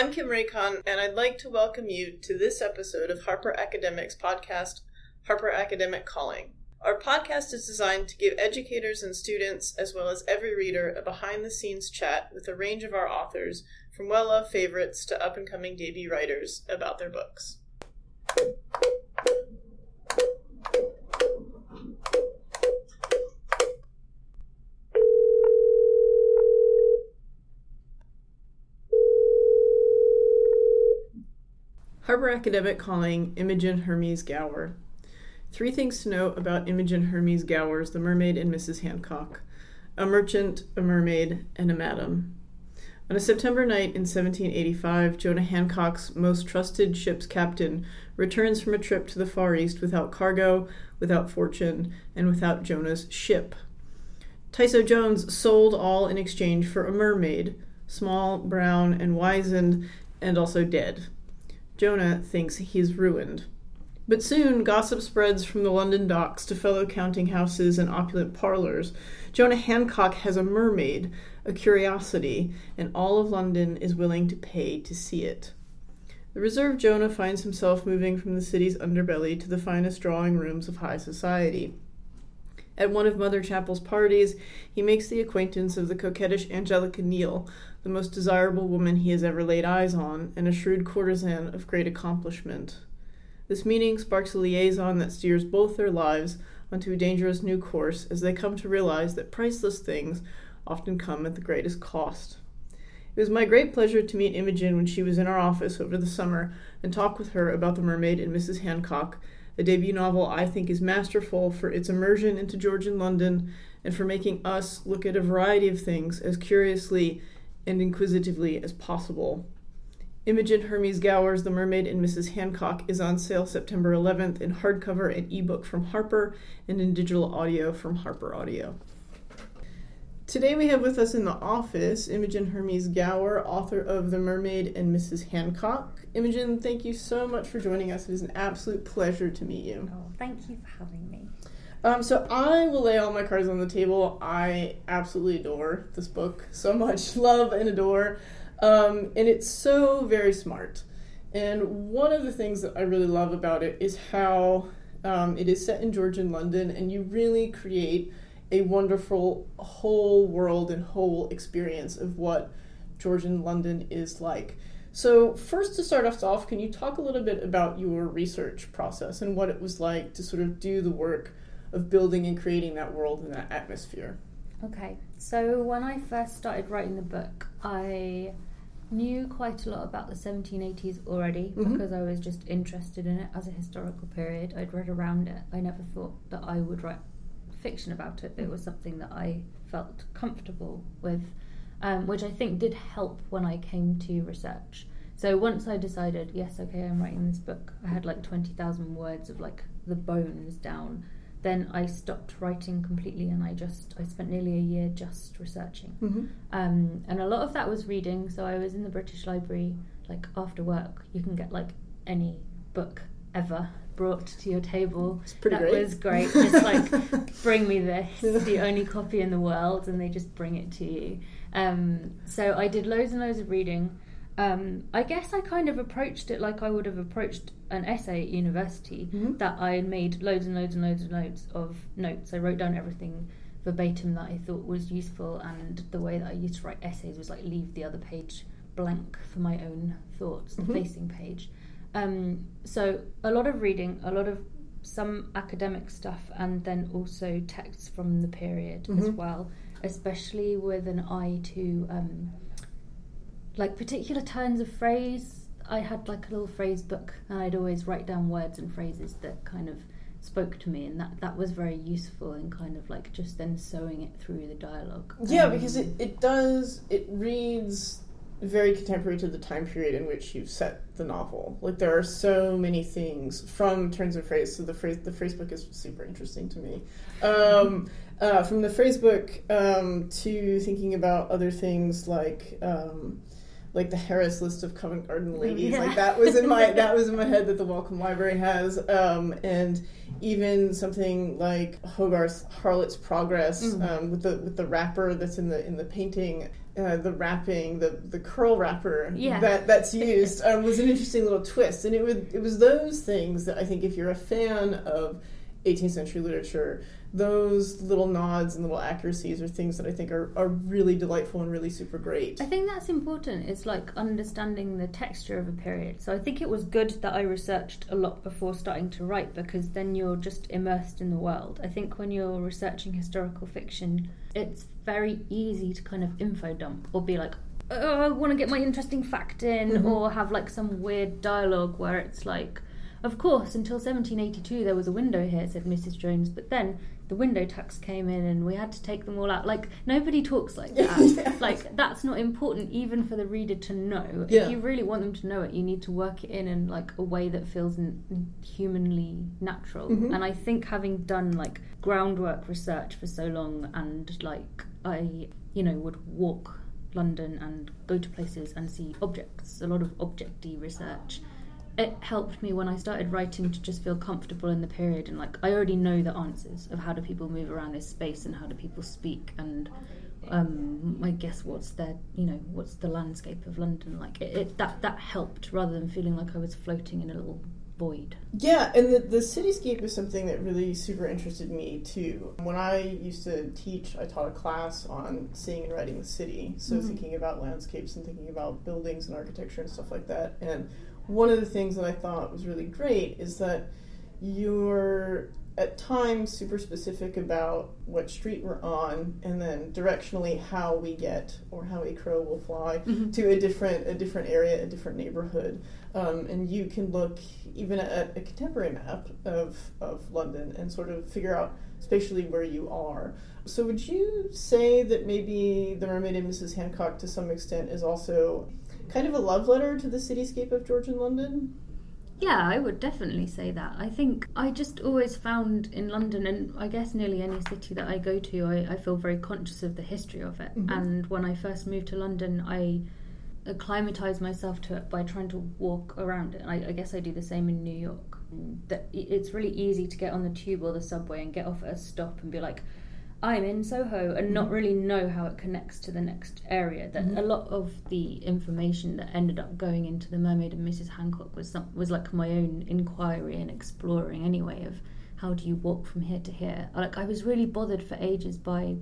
I'm Kim Raycon, and I'd like to welcome you to this episode of Harper Academic's podcast, Harper Academic Calling. Our podcast is designed to give educators and students, as well as every reader, a behind the scenes chat with a range of our authors, from well loved favorites to up and coming debut writers, about their books. Harper Academic calling Imogen Hermes Gower. Three things to know about Imogen Hermes Gower's, the mermaid and Mrs. Hancock a merchant, a mermaid, and a madam. On a September night in 1785, Jonah Hancock's most trusted ship's captain returns from a trip to the Far East without cargo, without fortune, and without Jonah's ship. Tysoe Jones sold all in exchange for a mermaid, small, brown, and wizened, and also dead. Jonah thinks he's ruined. But soon gossip spreads from the London docks to fellow counting houses and opulent parlors. Jonah Hancock has a mermaid, a curiosity, and all of London is willing to pay to see it. The reserved Jonah finds himself moving from the city's underbelly to the finest drawing rooms of high society. At one of Mother Chappell's parties, he makes the acquaintance of the coquettish Angelica Neal, the most desirable woman he has ever laid eyes on, and a shrewd courtesan of great accomplishment. This meeting sparks a liaison that steers both their lives onto a dangerous new course as they come to realize that priceless things often come at the greatest cost. It was my great pleasure to meet Imogen when she was in our office over the summer and talk with her about The Mermaid and Mrs. Hancock, a debut novel I think is masterful for its immersion into Georgian London and for making us look at a variety of things as curiously and inquisitively as possible. Imogen Hermes Gower's The Mermaid and Mrs. Hancock is on sale September 11th in hardcover and ebook from Harper and in digital audio from Harper Audio. Today we have with us in the office Imogen Hermes Gower, author of The Mermaid and Mrs. Hancock. Imogen, thank you so much for joining us. It is an absolute pleasure to meet you. Oh, thank you for having me. Um, so I will lay all my cards on the table. I absolutely adore this book so much, love and adore, um, and it's so very smart. And one of the things that I really love about it is how um, it is set in Georgian London, and you really create a wonderful whole world and whole experience of what Georgian London is like. So, first to start us off, can you talk a little bit about your research process and what it was like to sort of do the work of building and creating that world and that atmosphere? Okay, so when I first started writing the book, I knew quite a lot about the 1780s already Mhm. because I was just interested in it as a historical period. I'd read around it. I never thought that I would write fiction about it. It was something that I felt comfortable with, um, which I think did help when I came to research. So once I decided, yes, okay, I'm writing this book, I had like 20,000 words of like the bones down. Then I stopped writing completely and I just, I spent nearly a year just researching. Mm-hmm. Um, and a lot of that was reading. So I was in the British Library, like after work, you can get like any book ever brought to your table. It's pretty that great. was great. Just like bring me this, the only copy in the world, and they just bring it to you. Um, so I did loads and loads of reading. Um, I guess I kind of approached it like I would have approached an essay at university. Mhm. That I made loads and loads and loads and loads of notes. I wrote down everything verbatim that I thought was useful, and the way that I used to write essays was like leave the other page blank for my own thoughts, the Mhm. facing page. Um, so a lot of reading, a lot of some academic stuff, and then also texts from the period as Mhm. well, especially with an eye to um, like particular turns of phrase. I had like a little phrase book, and I'd always write down words and phrases that kind of spoke to me, and that that was very useful in kind of like just then sewing it through the dialogue. Yeah, Um, because it, it does, it reads very contemporary to the time period in which you've set the novel. Like there are so many things from turns of phrase. So the phrase, the phrase book is super interesting to me. Um, uh, from the phrase book um, to thinking about other things like. Um, like the Harris list of Covent Garden ladies, Yeah. like that was in my that was in my head that the Wellcome Library has, um, and even something like Hogarth's Harlot's Progress Mm. um, with the with the wrapper that's in the in the painting. uh, the wrapping, the the curl wrapper Yeah. that that's used um, was an interesting little twist, and it was it was those things that I think if you're a fan of 18th century literature, those little nods and little accuracies are things that I think are, are really delightful and really super great. I think that's important. It's like understanding the texture of a period. So I think it was good that I researched a lot before starting to write because then you're just immersed in the world. I think when you're researching historical fiction, it's very easy to kind of info dump or be like, oh, I want to get my interesting fact in, Mhm. or have like some weird dialogue where it's like, of course, until 1782 there was a window here, said Mrs. Jones, but then the window tax came in and we had to take them all out. Like, nobody talks like that. Yeah. Like, that's not important even for the reader to know. Yeah. If you really want them to know it, you need to work it in in like a way that feels n- humanly natural. Mhm. And I think having done like groundwork research for so long and like I, you know, would walk London and go to places and see objects, a lot of objecty research. It helped me when I started writing to just feel comfortable in the period and like I already know the answers of how do people move around this space and how do people speak and um, I guess what's their you know what's the landscape of London like it, it that that helped rather than feeling like I was floating in a little void. Yeah, and the, the cityscape is something that really super interested me too. When I used to teach, I taught a class on seeing and writing the city, so Mhm. thinking about landscapes and thinking about buildings and architecture and stuff like that. And one of the things that I thought was really great is that you're at times super specific about what street we're on and then directionally how we get or how a crow will fly Mhm. to a different a different area a different neighborhood um, and you can look even at a contemporary map of, of london and sort of figure out spatially where you are so would you say that maybe the mermaid and mrs hancock to some extent is also kind of a love letter to the cityscape of georgian london Yeah, I would definitely say that. I think I just always found in London, and I guess nearly any city that I go to, I, I feel very conscious of the history of it. Mhm. And when I first moved to London, I acclimatized myself to it by trying to walk around it. I, I guess I do the same in New York. That it's really easy to get on the tube or the subway and get off at a stop and be like, I'm in Soho, and not Mhm. really know how it connects to the next area. That Mhm. a lot of the information that ended up going into the Mermaid and Mrs. Hancock was some, was like my own inquiry and exploring anyway of how do you walk from here to here. Like I was really bothered for ages by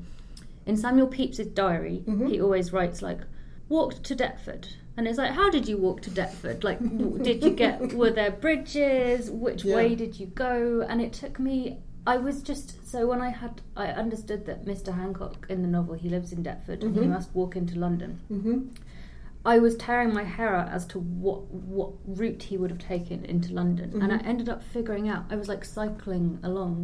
in Samuel Pepys's diary. Mhm. He always writes like walked to Deptford. And it's like, how did you walk to Deptford? Like, did you get, were there bridges? Which Yeah. way did you go? And it took me, I was just, so when I had, I understood that Mr. Hancock in the novel, he lives in Deptford and he Mhm. must walk into London. mm-hmm. I was tearing my hair out as to what what route he would have taken into London, and I Mhm. ended up figuring out. I was like cycling along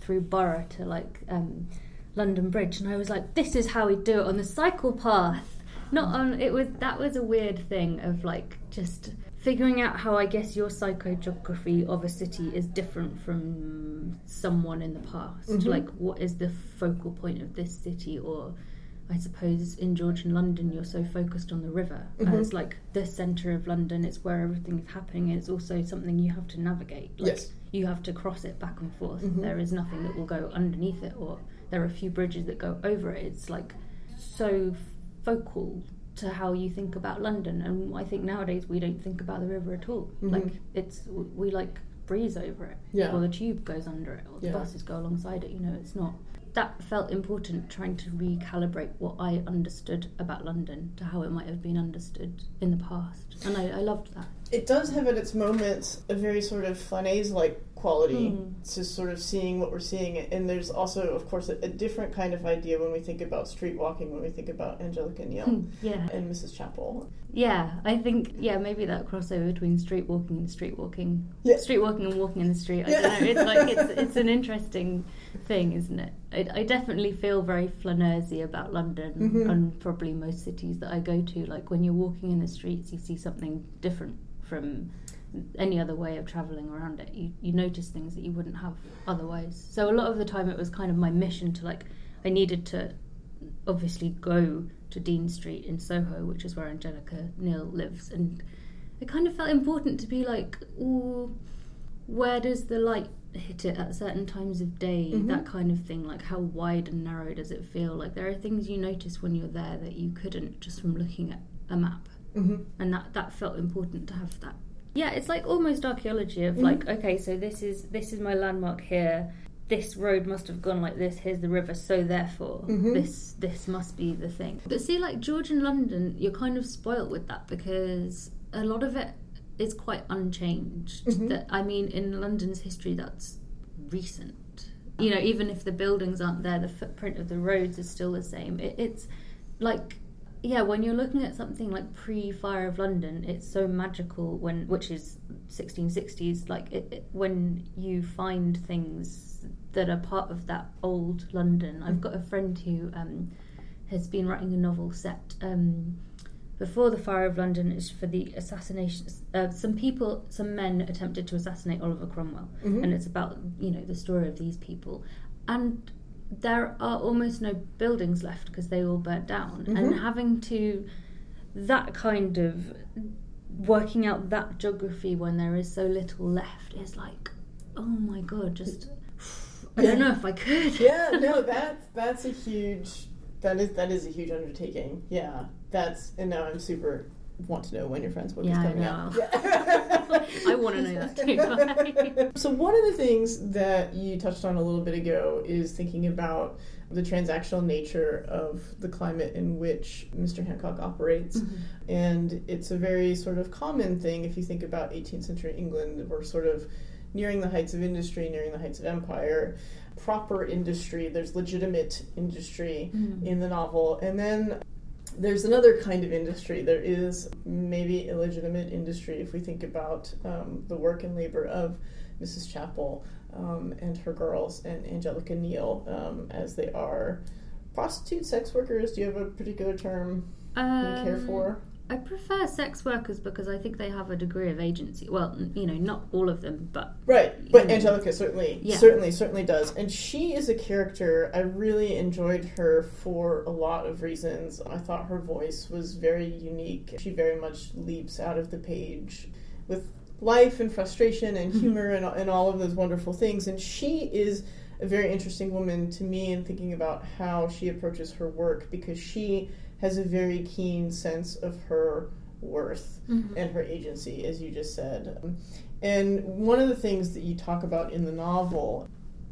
through Borough to like um, London Bridge, and I was like, "This is how we do it on the cycle path." Not on. It was that was a weird thing of like just figuring out how I guess your psychogeography of a city is different from someone in the past. Mhm. Like, what is the focal point of this city, or I suppose in Georgian London, you're so focused on the river. Mhm. And it's like the centre of London, it's where everything is happening, it's also something you have to navigate. Like, Yes. You have to cross it back and forth. Mhm. There is nothing that will go underneath it, or there are a few bridges that go over it. It's like so focal to how you think about London. And I think nowadays we don't think about the river at all. Mhm. Like, it's, we like breeze over it, Yeah. or the tube goes under it, or the Yeah. buses go alongside it. You know, it's not that felt important trying to recalibrate what I understood about London to how it might have been understood in the past. And I, I loved that. It does have at its moments a very sort of Flâneuse like quality Mm. to sort of seeing what we're seeing. And there's also, of course, a, a different kind of idea when we think about street walking, when we think about Angelica Neal yeah. and Mrs. Chappell. Yeah, I think yeah maybe that crossover between street walking and street walking, Yeah. street walking and walking in the street. I Yeah. don't know. It's like it's it's an interesting thing, isn't it? I, I definitely feel very flanersy about London Mhm. and probably most cities that I go to. Like when you're walking in the streets, you see something different from any other way of traveling around it. You you notice things that you wouldn't have otherwise. So a lot of the time, it was kind of my mission to like I needed to obviously go to Dean Street in Soho, which is where Angelica Neal lives, and it kind of felt important to be like, oh, where does the light hit it at certain times of day? Mhm. That kind of thing. Like how wide and narrow does it feel? Like there are things you notice when you're there that you couldn't just from looking at a map, Mm-hmm. and that that felt important to have that. Yeah, it's like almost archaeology of Mhm. like, okay, so this is this is my landmark here. This road must have gone like this. Here's the river, so therefore Mhm. this this must be the thing. But see, like Georgian London, you're kind of spoilt with that because a lot of it is quite unchanged. Mhm. That I mean, in London's history, that's recent. You know, even if the buildings aren't there, the footprint of the roads is still the same. It, it's like yeah, when you're looking at something like pre-Fire of London, it's so magical when, which is 1660s, like it, it, when you find things that are part of that old London. I've got a friend who um, has been writing a novel set um, before the Fire of London. It's for the assassination. Uh, some people, some men attempted to assassinate Oliver Cromwell, Mhm. and it's about you know the story of these people, and there are almost no buildings left because they all burnt down and Mhm. having to that kind of working out that geography when there is so little left is like oh my god just i don't know if i could yeah, no, that's that's a huge that is that is a huge undertaking. Yeah, that's and now I'm super want to know when your friend's book Yeah, is coming know. out. Yeah. I wanna know that too. so one of the things that you touched on a little bit ago is thinking about the transactional nature of the climate in which Mr. Hancock operates. Mhm. And it's a very sort of common thing if you think about 18th century England, we're sort of nearing the heights of industry, nearing the heights of empire. Proper industry, there's legitimate industry Mhm. in the novel. And then there's another kind of industry. There is maybe a legitimate industry if we think about um, the work and labor of Mrs. Chappell um, and her girls and Angelica Neal um, as they are prostitute sex workers. Do you have a particular term you care Um, for? I prefer sex workers because I think they have a degree of agency. Well, you know, not all of them, but Right, but know. Angelica certainly, Yeah. certainly, certainly does, and she is a character. I really enjoyed her for a lot of reasons. I thought her voice was very unique. She very much leaps out of the page with life and frustration and humor and, and all of those wonderful things. And she is a very interesting woman to me in thinking about how she approaches her work because she has a very keen sense of her worth mm-hmm. and her agency, as you just said. And one of the things that you talk about in the novel,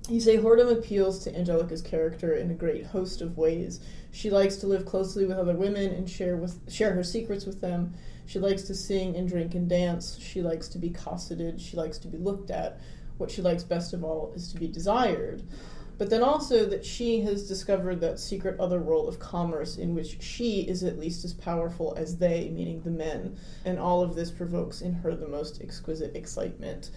you say Whoredom appeals to Angelica's character in a great host of ways. She likes to live closely with other women and share with share her secrets with them. She likes to sing and drink and dance. She likes to be cosseted. She likes to be looked at. What she likes best of all is to be desired. But then also that she has discovered that secret other world of commerce in which she is at least as powerful as they, meaning the men. And all of this provokes in her the most exquisite excitement.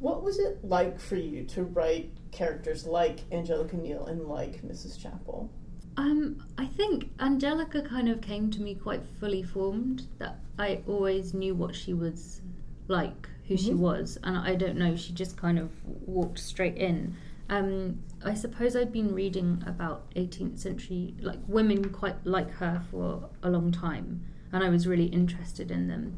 What was it like for you to write characters like Angelica Neal and like Mrs. Chappell? Um, I think Angelica kind of came to me quite fully formed. That I always knew what she was like, who she Mhm. was, and I don't know. She just kind of walked straight in. Um, I suppose I'd been reading about 18th century like women quite like her for a long time, and I was really interested in them.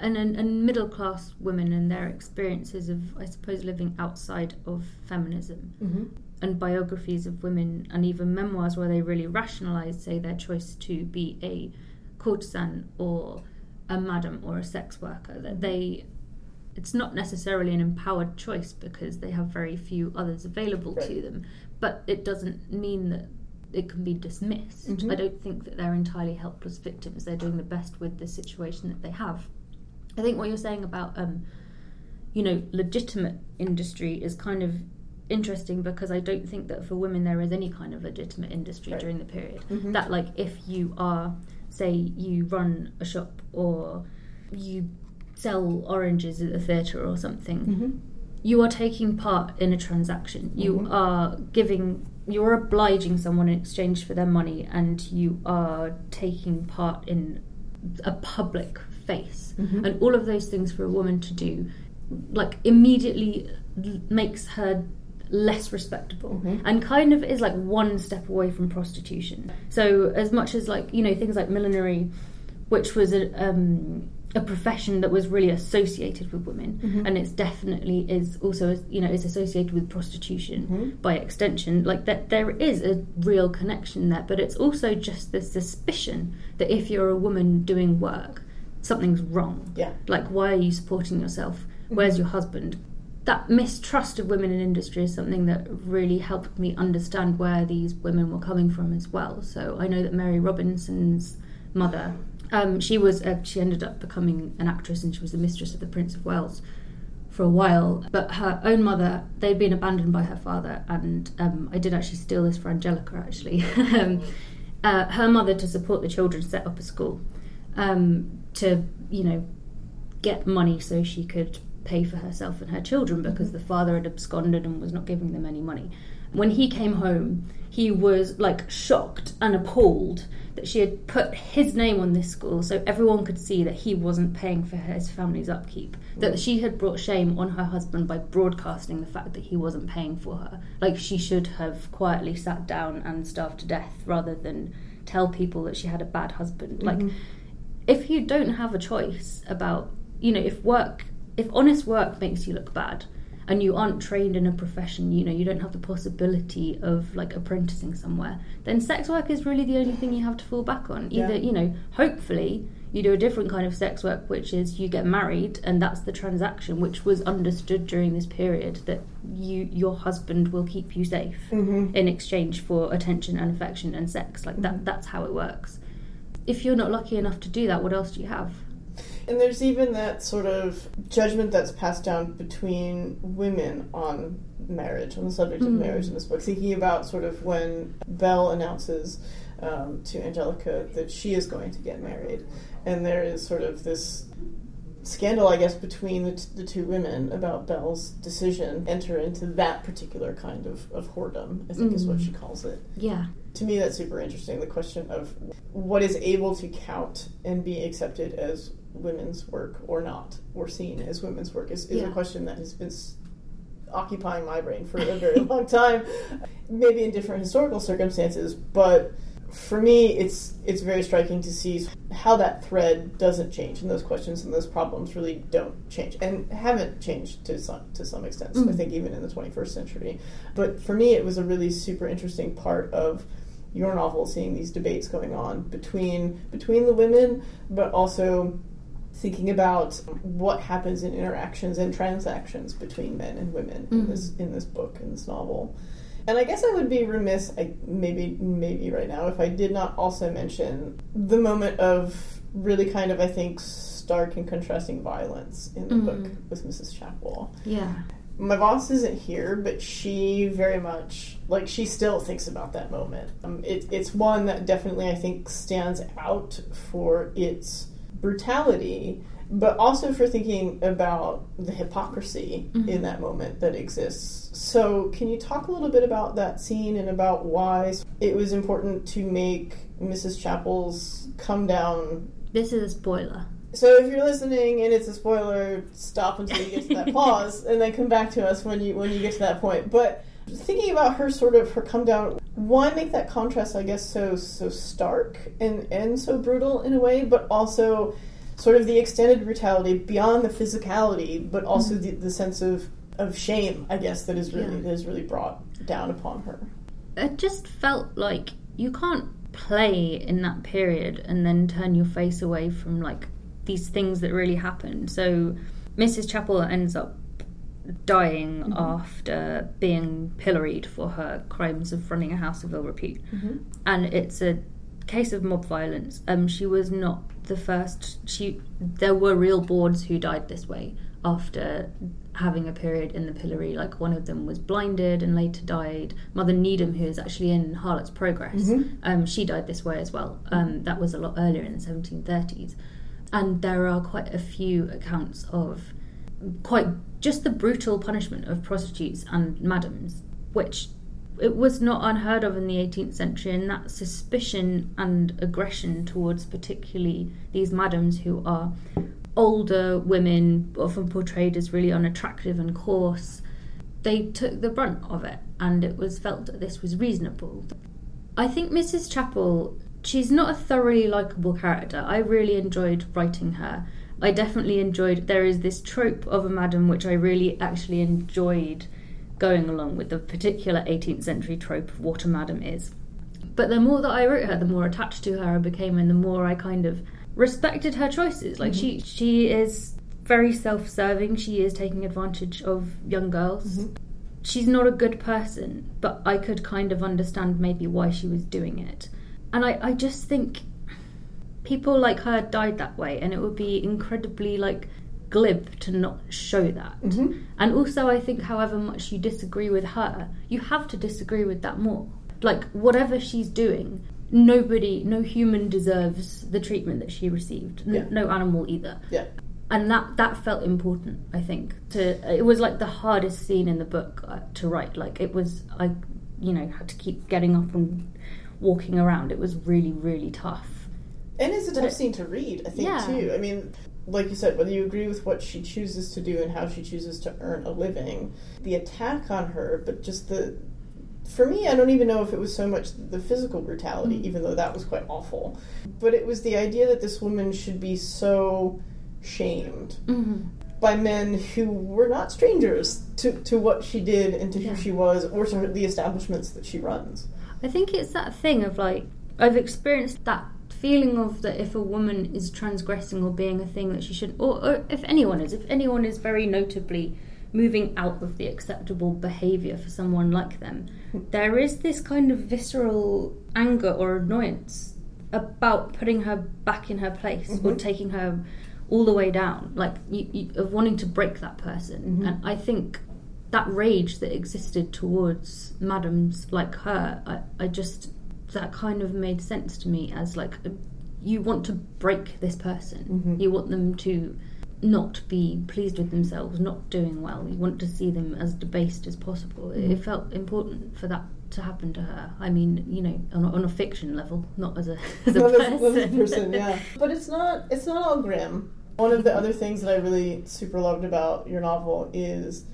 And, and, and middle class women and their experiences of, I suppose, living outside of feminism Mm-hmm. and biographies of women and even memoirs where they really rationalize say their choice to be a courtesan or a madam or a sex worker that they it's not necessarily an empowered choice because they have very few others available to them but it doesn't mean that it can be dismissed Mhm. i don't think that they're entirely helpless victims they're doing the best with the situation that they have i think what you're saying about um you know legitimate industry is kind of interesting because I don't think that for women there is any kind of legitimate industry Right. during the period. Mhm. That like if you are say you run a shop or you sell oranges at a theatre or something, Mm-hmm. you are taking part in a transaction. You Mhm. are giving you're obliging someone in exchange for their money and you are taking part in a public face. Mhm. And all of those things for a woman to do like immediately makes her less respectable Mhm. and kind of is like one step away from prostitution. So as much as like you know things like millinery, which was a, um, a profession that was really associated with women, Mhm. and it's definitely is also you know is associated with prostitution Mhm. by extension. Like that, there is a real connection there, but it's also just the suspicion that if you're a woman doing work, something's wrong. Yeah. Like, why are you supporting yourself? Where's your husband? That mistrust of women in industry is something that really helped me understand where these women were coming from as well. So I know that Mary Robinson's mother, um, she was uh, she ended up becoming an actress and she was the mistress of the Prince of Wales for a while. But her own mother, they'd been abandoned by her father, and um, I did actually steal this for Angelica actually. um, uh, her mother, to support the children, set up a school um, to, you know, get money so she could pay for herself and her children because the father had absconded and was not giving them any money. When he came home, he was like shocked and appalled that she had put his name on this school so everyone could see that he wasn't paying for his family's upkeep. That mm. she had brought shame on her husband by broadcasting the fact that he wasn't paying for her. Like she should have quietly sat down and starved to death rather than tell people that she had a bad husband. Like mm-hmm. if you don't have a choice about you know if work if honest work makes you look bad and you aren't trained in a profession you know you don't have the possibility of like apprenticing somewhere then sex work is really the only thing you have to fall back on. Either Yeah. you know hopefully you do a different kind of sex work which is you get married and that's the transaction which was understood during this period that you your husband will keep you safe Mhm. in exchange for attention and affection and sex. Like that that's how it works. If you're not lucky enough to do that what else do you have And there's even that sort of judgment that's passed down between women on marriage, on the subject of Mm. marriage in this book. Thinking about sort of when Belle announces um, to Angelica that she is going to get married, and there is sort of this scandal, I guess, between the, t- the two women about Belle's decision to enter into that particular kind of, of whoredom, I think is what Mm. she calls it yeah to me that's super interesting the question of what is able to count and be accepted as women's work or not or seen as women's work is, is Yeah. a question that has been s- occupying my brain for a very long time maybe in different historical circumstances but for me it's it's very striking to see how that thread doesn't change and those questions and those problems really don't change and haven't changed to some to some extent I Mm. think even in the 21st century but for me it was a really super interesting part of your novel seeing these debates going on between between the women but also thinking about what happens in interactions and transactions between men and women in Mhm. this in this book in this novel and I guess I would be remiss, I, maybe maybe right now, if I did not also mention the moment of really kind of I think stark and contrasting violence in the Mhm. book with Mrs. Chappell yeah my boss isn't here, but she very much like she still thinks about that moment. Um, it, it's one that definitely I think stands out for its brutality, but also for thinking about the hypocrisy Mhm. in that moment that exists. So, can you talk a little bit about that scene and about why it was important to make Mrs. Chappell's come down this is a spoiler so if you're listening and it's a spoiler, stop until you get to that pause, and then come back to us when you when you get to that point. But thinking about her sort of her come down, one make that contrast, I guess, so so stark and and so brutal in a way, but also sort of the extended brutality beyond the physicality, but also mm-hmm. the, the sense of of shame, I guess, that is really Yeah. that is really brought down upon her. it just felt like you can't play in that period and then turn your face away from like these things that really happened. So Mrs. Chappell ends up dying after being pilloried for her crimes of running a house of ill repute. And it's a case of mob violence. Um, she was not the first. She there were real bawds who died this way after having a period in the pillory. Like one of them was blinded and later died. Mother Needham, who is actually in Harlot's Progress, um, she died this way as well. Um, that was a lot earlier in the 1730s. And there are quite a few accounts of quite just the brutal punishment of prostitutes and madams, which it was not unheard of in the 18th century, and that suspicion and aggression towards particularly these madams who are older women, often portrayed as really unattractive and coarse, they took the brunt of it, and it was felt that this was reasonable. I think Mrs. Chappell, she's not a thoroughly likable character. I really enjoyed writing her. I definitely enjoyed. There is this trope of a madam which I really actually enjoyed going along with the particular 18th century trope of what a madam is. But the more that I wrote her, the more attached to her I became, and the more I kind of respected her choices. Like mm-hmm. she, she is very self-serving. She is taking advantage of young girls. Mm-hmm. She's not a good person, but I could kind of understand maybe why she was doing it. And I, I just think people like her died that way, and it would be incredibly like glib to not show that. Mm-hmm. And also, I think, however much you disagree with her, you have to disagree with that more. Like, whatever she's doing, nobody, no human deserves the treatment that she received. N- yeah. No animal either. Yeah. And that that felt important. I think to it was like the hardest scene in the book uh, to write. Like it was, I, you know, had to keep getting up and walking around. It was really, really tough. And it's a tough scene to read, I think, yeah. too. I mean, like you said, whether you agree with what she chooses to do and how she chooses to earn a living, the attack on her, but just the. For me, I don't even know if it was so much the physical brutality, mm-hmm. even though that was quite awful, but it was the idea that this woman should be so shamed mm-hmm. by men who were not strangers to, to what she did and to yeah. who she was or to the establishments that she runs. I think it's that thing of like, I've experienced that feeling of that if a woman is transgressing or being a thing that she should, or, or if anyone is, if anyone is very notably moving out of the acceptable behaviour for someone like them, there is this kind of visceral anger or annoyance about putting her back in her place mm-hmm. or taking her all the way down, like you, you, of wanting to break that person. Mm-hmm. And I think that rage that existed towards madams like her, I, I just that kind of made sense to me as like you want to break this person. Mm-hmm. You want them to not be pleased with themselves, not doing well. You want to see them as debased as possible. Mm-hmm. It felt important for that to happen to her. I mean, you know, on a, on a fiction level, not as a, as a person. As, as a person, yeah. But it's not. It's not all grim. One of the other things that I really super loved about your novel is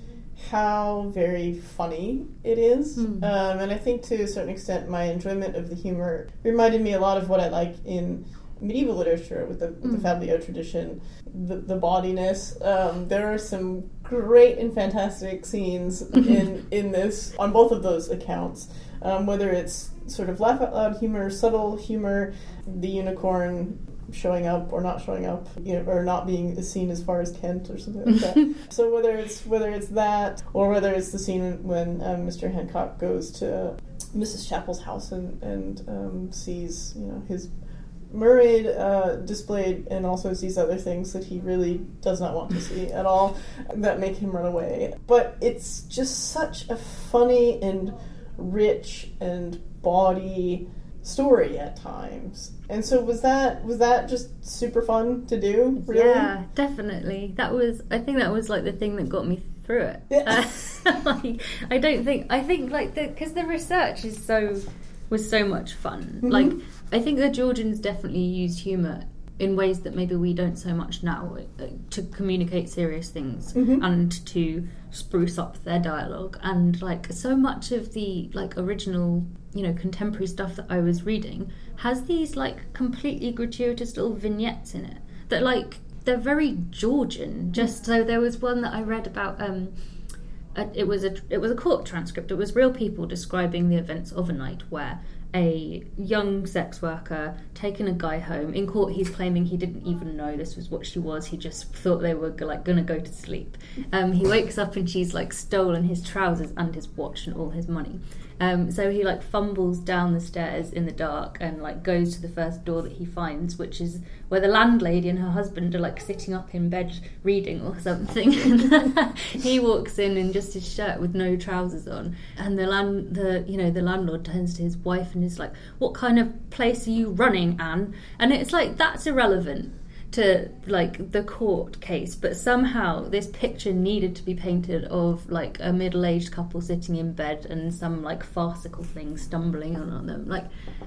how very funny it is. Mm. Um, and I think to a certain extent, my enjoyment of the humor reminded me a lot of what I like in medieval literature with the, with mm. the hmm. Tradition, the, the bawdiness. Um, there are some great and fantastic scenes in, in this, on both of those accounts. Um, whether it's sort of laugh out loud humor, subtle humor, the unicorn showing up or not showing up, you know, or not being seen as far as Kent or something like that. so whether it's whether it's that or whether it's the scene when um, Mr. Hancock goes to Mrs. Chappell's house and and um, sees you know his mermaid uh, displayed and also sees other things that he really does not want to see at all that make him run away. But it's just such a funny and rich and bawdy story at times. And so was that was that just super fun to do? Really? Yeah, definitely. That was I think that was like the thing that got me through it. Yeah. Uh, like I don't think I think like the because the research is so was so much fun. Mm-hmm. Like I think the Georgians definitely used humor in ways that maybe we don't so much now uh, to communicate serious things mm-hmm. and to spruce up their dialogue and like so much of the like original you know contemporary stuff that I was reading has these like completely gratuitous little vignettes in it that like they're very Georgian. Just so there was one that I read about. Um, a, it was a it was a court transcript. It was real people describing the events of a night where a young sex worker taking a guy home in court he's claiming he didn't even know this was what she was he just thought they were like gonna go to sleep um, he wakes up and she's like stolen his trousers and his watch and all his money um, so he like fumbles down the stairs in the dark and like goes to the first door that he finds, which is where the landlady and her husband are like sitting up in bed reading or something. he walks in in just his shirt with no trousers on, and the land the you know the landlord turns to his wife and is like, "What kind of place are you running, Anne?" And it's like that's irrelevant to like the court case, but somehow this picture needed to be painted of like a middle-aged couple sitting in bed and some like farcical thing stumbling on them. Like,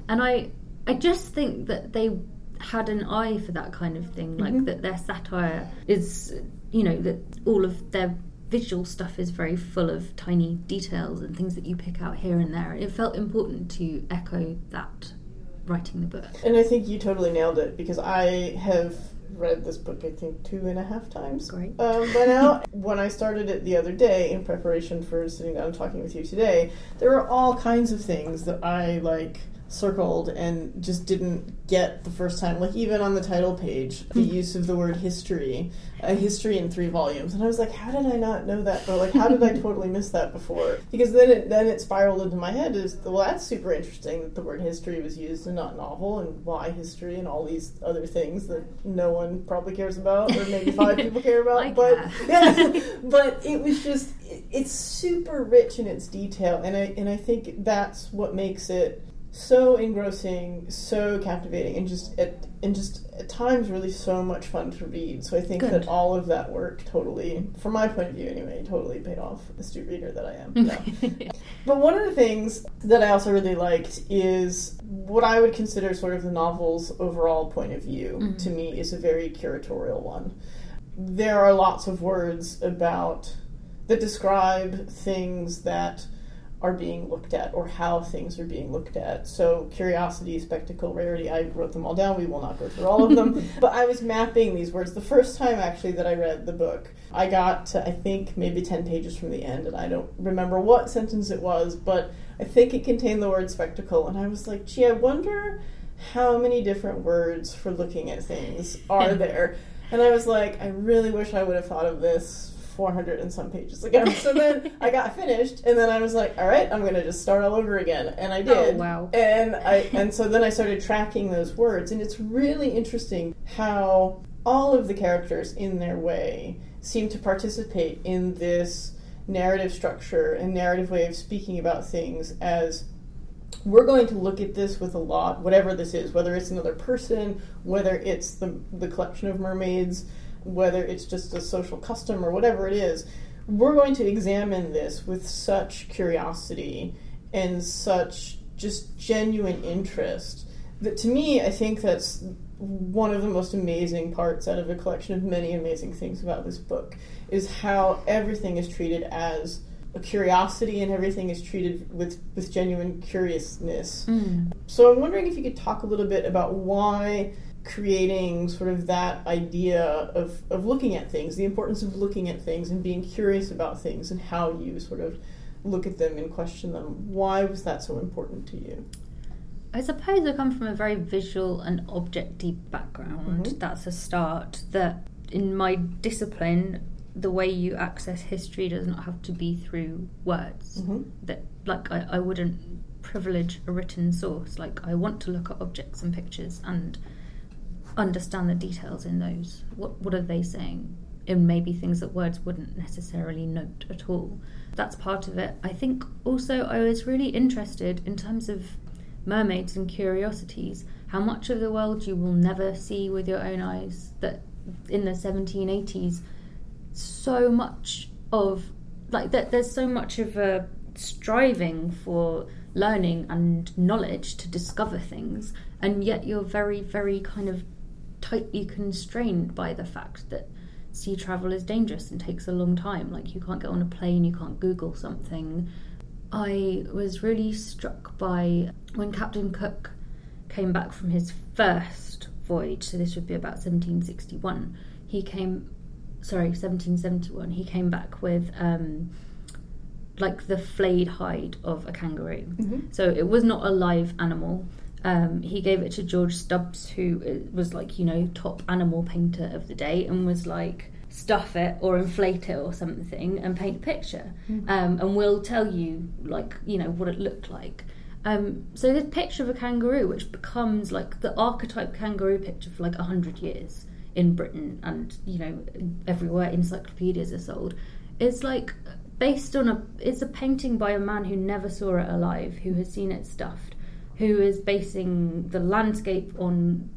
and I, I just think that they had an eye for that kind of thing. Like mm-hmm. that their satire is, you know, that all of their visual stuff is very full of tiny details and things that you pick out here and there. It felt important to echo that writing the book. And I think you totally nailed it because I have read this book, I think, two and a half times Great. um, by now. when I started it the other day in preparation for sitting down and talking with you today, there were all kinds of things that I like circled and just didn't get the first time. Like even on the title page, the hmm. use of the word history, a history in three volumes, and I was like, how did I not know that? Or like, how did I totally miss that before? Because then it then it spiraled into my head is well, that's super interesting that the word history was used and not novel, and why history and all these other things that no one probably cares about, or maybe five people care about. I but yeah, but it was just it, it's super rich in its detail, and I and I think that's what makes it so engrossing, so captivating, and just at and just at times really so much fun to read. So I think Good. that all of that work totally, from my point of view anyway, totally paid off. Astute reader that I am. Yeah. But one of the things that I also really liked is what I would consider sort of the novel's overall point of view. Mhm. To me, is a very curatorial one. There are lots of words about that describe things that are being looked at or how things are being looked at. So curiosity, spectacle, rarity, I wrote them all down. We will not go through all of them. but I was mapping these words. The first time actually that I read the book, I got to I think maybe 10 pages from the end and I don't remember what sentence it was, but I think it contained the word spectacle and I was like, "Gee, I wonder how many different words for looking at things are there?" And I was like, "I really wish I would have thought of this 400 and some pages ago. So then I got finished, and then I was like, all right, I'm going to just start all over again. And I oh, did. Oh, wow. And, I, and so then I started tracking those words, and it's really interesting how all of the characters, in their way, seem to participate in this narrative structure and narrative way of speaking about things as we're going to look at this with a lot, whatever this is, whether it's another person, whether it's the, the collection of mermaids, whether it's just a social custom or whatever it is, we're going to examine this with such curiosity and such just genuine interest that to me, I think that's one of the most amazing parts out of a collection of many amazing things about this book is how everything is treated as a curiosity and everything is treated with, with genuine curiousness. Mm. So I'm wondering if you could talk a little bit about why creating sort of that idea of, of looking at things, the importance of looking at things and being curious about things and how you sort of look at them and question them. Why was that so important to you? I suppose I come from a very visual and objecty background. Mhm. That's a start. That in my discipline, the way you access history does not have to be through words. Mm-hmm. That like I, I wouldn't privilege a written source. Like I want to look at objects and pictures and understand the details in those. What what are they saying? And maybe things that words wouldn't necessarily note at all. That's part of it. I think also I was really interested in terms of mermaids and curiosities, how much of the world you will never see with your own eyes. That in the 1780s, so much of like that there's so much of a striving for learning and knowledge to discover things, and yet you're very, very kind of tightly constrained by the fact that sea travel is dangerous and takes a long time. Like you can't get on a plane, you can't Google something. I was really struck by when Captain Cook came back from his first voyage, so this would be about 1761. He came, sorry, 1771. He came back with um, like the flayed hide of a kangaroo. Mm-hmm. So it was not a live animal. Um, he gave it to George Stubbs, who uh, was like, you know, top animal painter of the day, and was like, stuff it or inflate it or something and paint a picture. Mm. Um, and we'll tell you, like, you know, what it looked like. Um, so this picture of a kangaroo, which becomes like the archetype kangaroo picture for like a hundred years in Britain and you know everywhere encyclopedias are sold, is like based on a it's a painting by a man who never saw it alive, who has seen it stuffed, who is basing the landscape on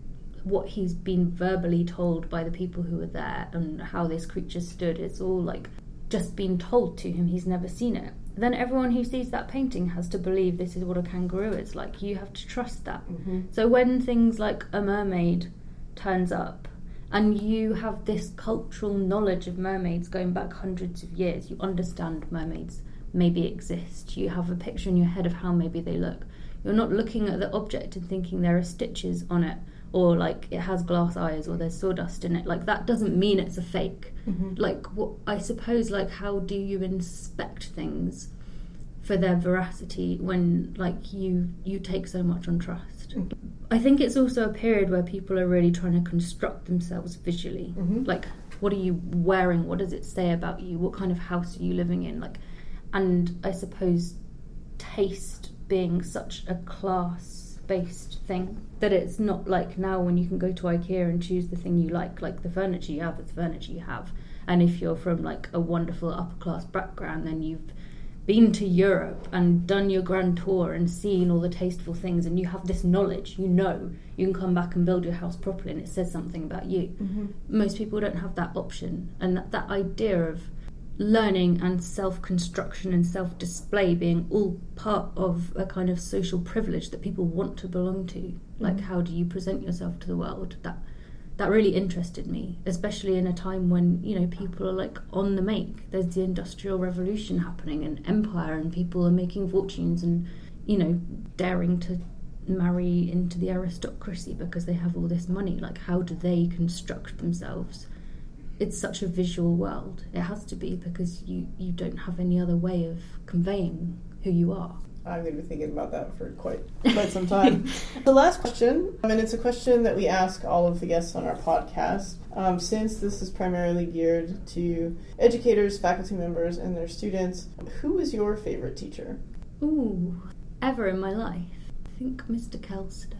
what he's been verbally told by the people who were there and how this creature stood. It's all like just been told to him. He's never seen it. Then everyone who sees that painting has to believe this is what a kangaroo is like. You have to trust that. Mm-hmm. So when things like a mermaid turns up and you have this cultural knowledge of mermaids going back hundreds of years, you understand mermaids maybe exist. You have a picture in your head of how maybe they look. You're not looking at the object and thinking there are stitches on it or like it has glass eyes or there's sawdust in it. Like that doesn't mean it's a fake. Mm-hmm. like what i suppose like how do you inspect things for their veracity when like you you take so much on trust? Mhm. i think it's also a period where people are really trying to construct themselves visually. Mhm. like what are you wearing? What does it say about you? What kind of house are you living in? Like and i suppose taste being such a class based thing that it's not like now when you can go to ikea and choose the thing you like like the furniture you have is the furniture you have. And if you're from like a wonderful upper class background then you've been to Europe and done your grand tour and seen all the tasteful things and you have this knowledge you know you can come back and build your house properly and it says something about you. Mm-hmm. most people don't have that option. And that, that idea of learning and self-construction and self-display being all part of a kind of social privilege that people want to belong to. Like Mhm. how do you present yourself to the world? That that really interested me especially in a time when you know people are like on the make. There's the industrial revolution happening and empire and people are making fortunes and you know daring to marry into the aristocracy because they have all this money. Like how do they construct themselves it's such a visual world it has to be because you you don't have any other way of conveying who you are I'm going to be thinking about that for quite quite some time. the last question, um, and it's a question that we ask all of the guests on our podcast. Um, since this is primarily geared to educators, faculty members, and their students, who is your favorite teacher? Ooh, ever in my life. I think Mr. Kelstead,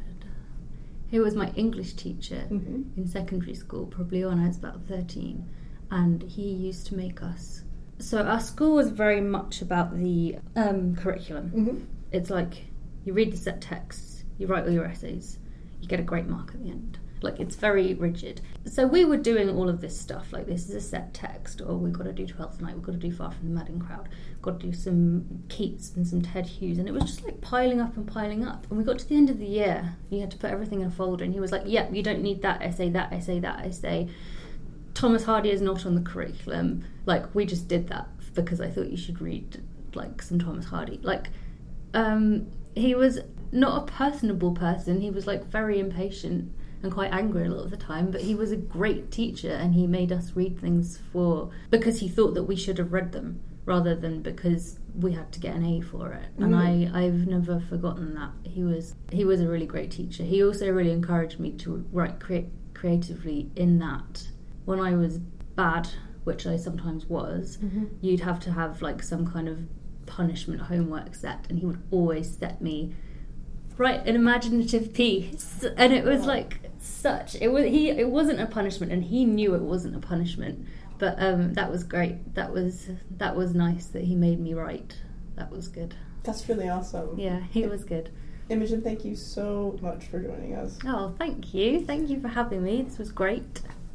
who was my English teacher Mm-hmm. in secondary school, probably when I was about 13, and he used to make us. So, our school was very much about the um, curriculum. Mm-hmm. It's like you read the set texts, you write all your essays, you get a great mark at the end. Like it's very rigid. So we were doing all of this stuff. Like this is a set text, or we've got to do Twelfth Night, we've got to do Far from the Madding Crowd, got to do some Keats and some Ted Hughes, and it was just like piling up and piling up. And we got to the end of the year, you had to put everything in a folder, and he was like, "Yep, you don't need that essay, that essay, that essay." Thomas Hardy is not on the curriculum. Like we just did that because I thought you should read like some Thomas Hardy. Like um, he was not a personable person. He was like very impatient and quite angry a lot of the time. But he was a great teacher, and he made us read things for because he thought that we should have read them rather than because we had to get an A for it. And Mm. I I've never forgotten that. He was he was a really great teacher. He also really encouraged me to write create creatively in that when I was bad, which I sometimes was, Mm-hmm. you'd have to have like some kind of punishment homework set, and he would always set me write an imaginative piece, and it was like such it was he it wasn't a punishment, and he knew it wasn't a punishment, but um, that was great. That was that was nice that he made me write. That was good. That's really awesome. Yeah, he was good. Imogen, thank you so much for joining us. Oh, thank you. Thank you for having me. This was great.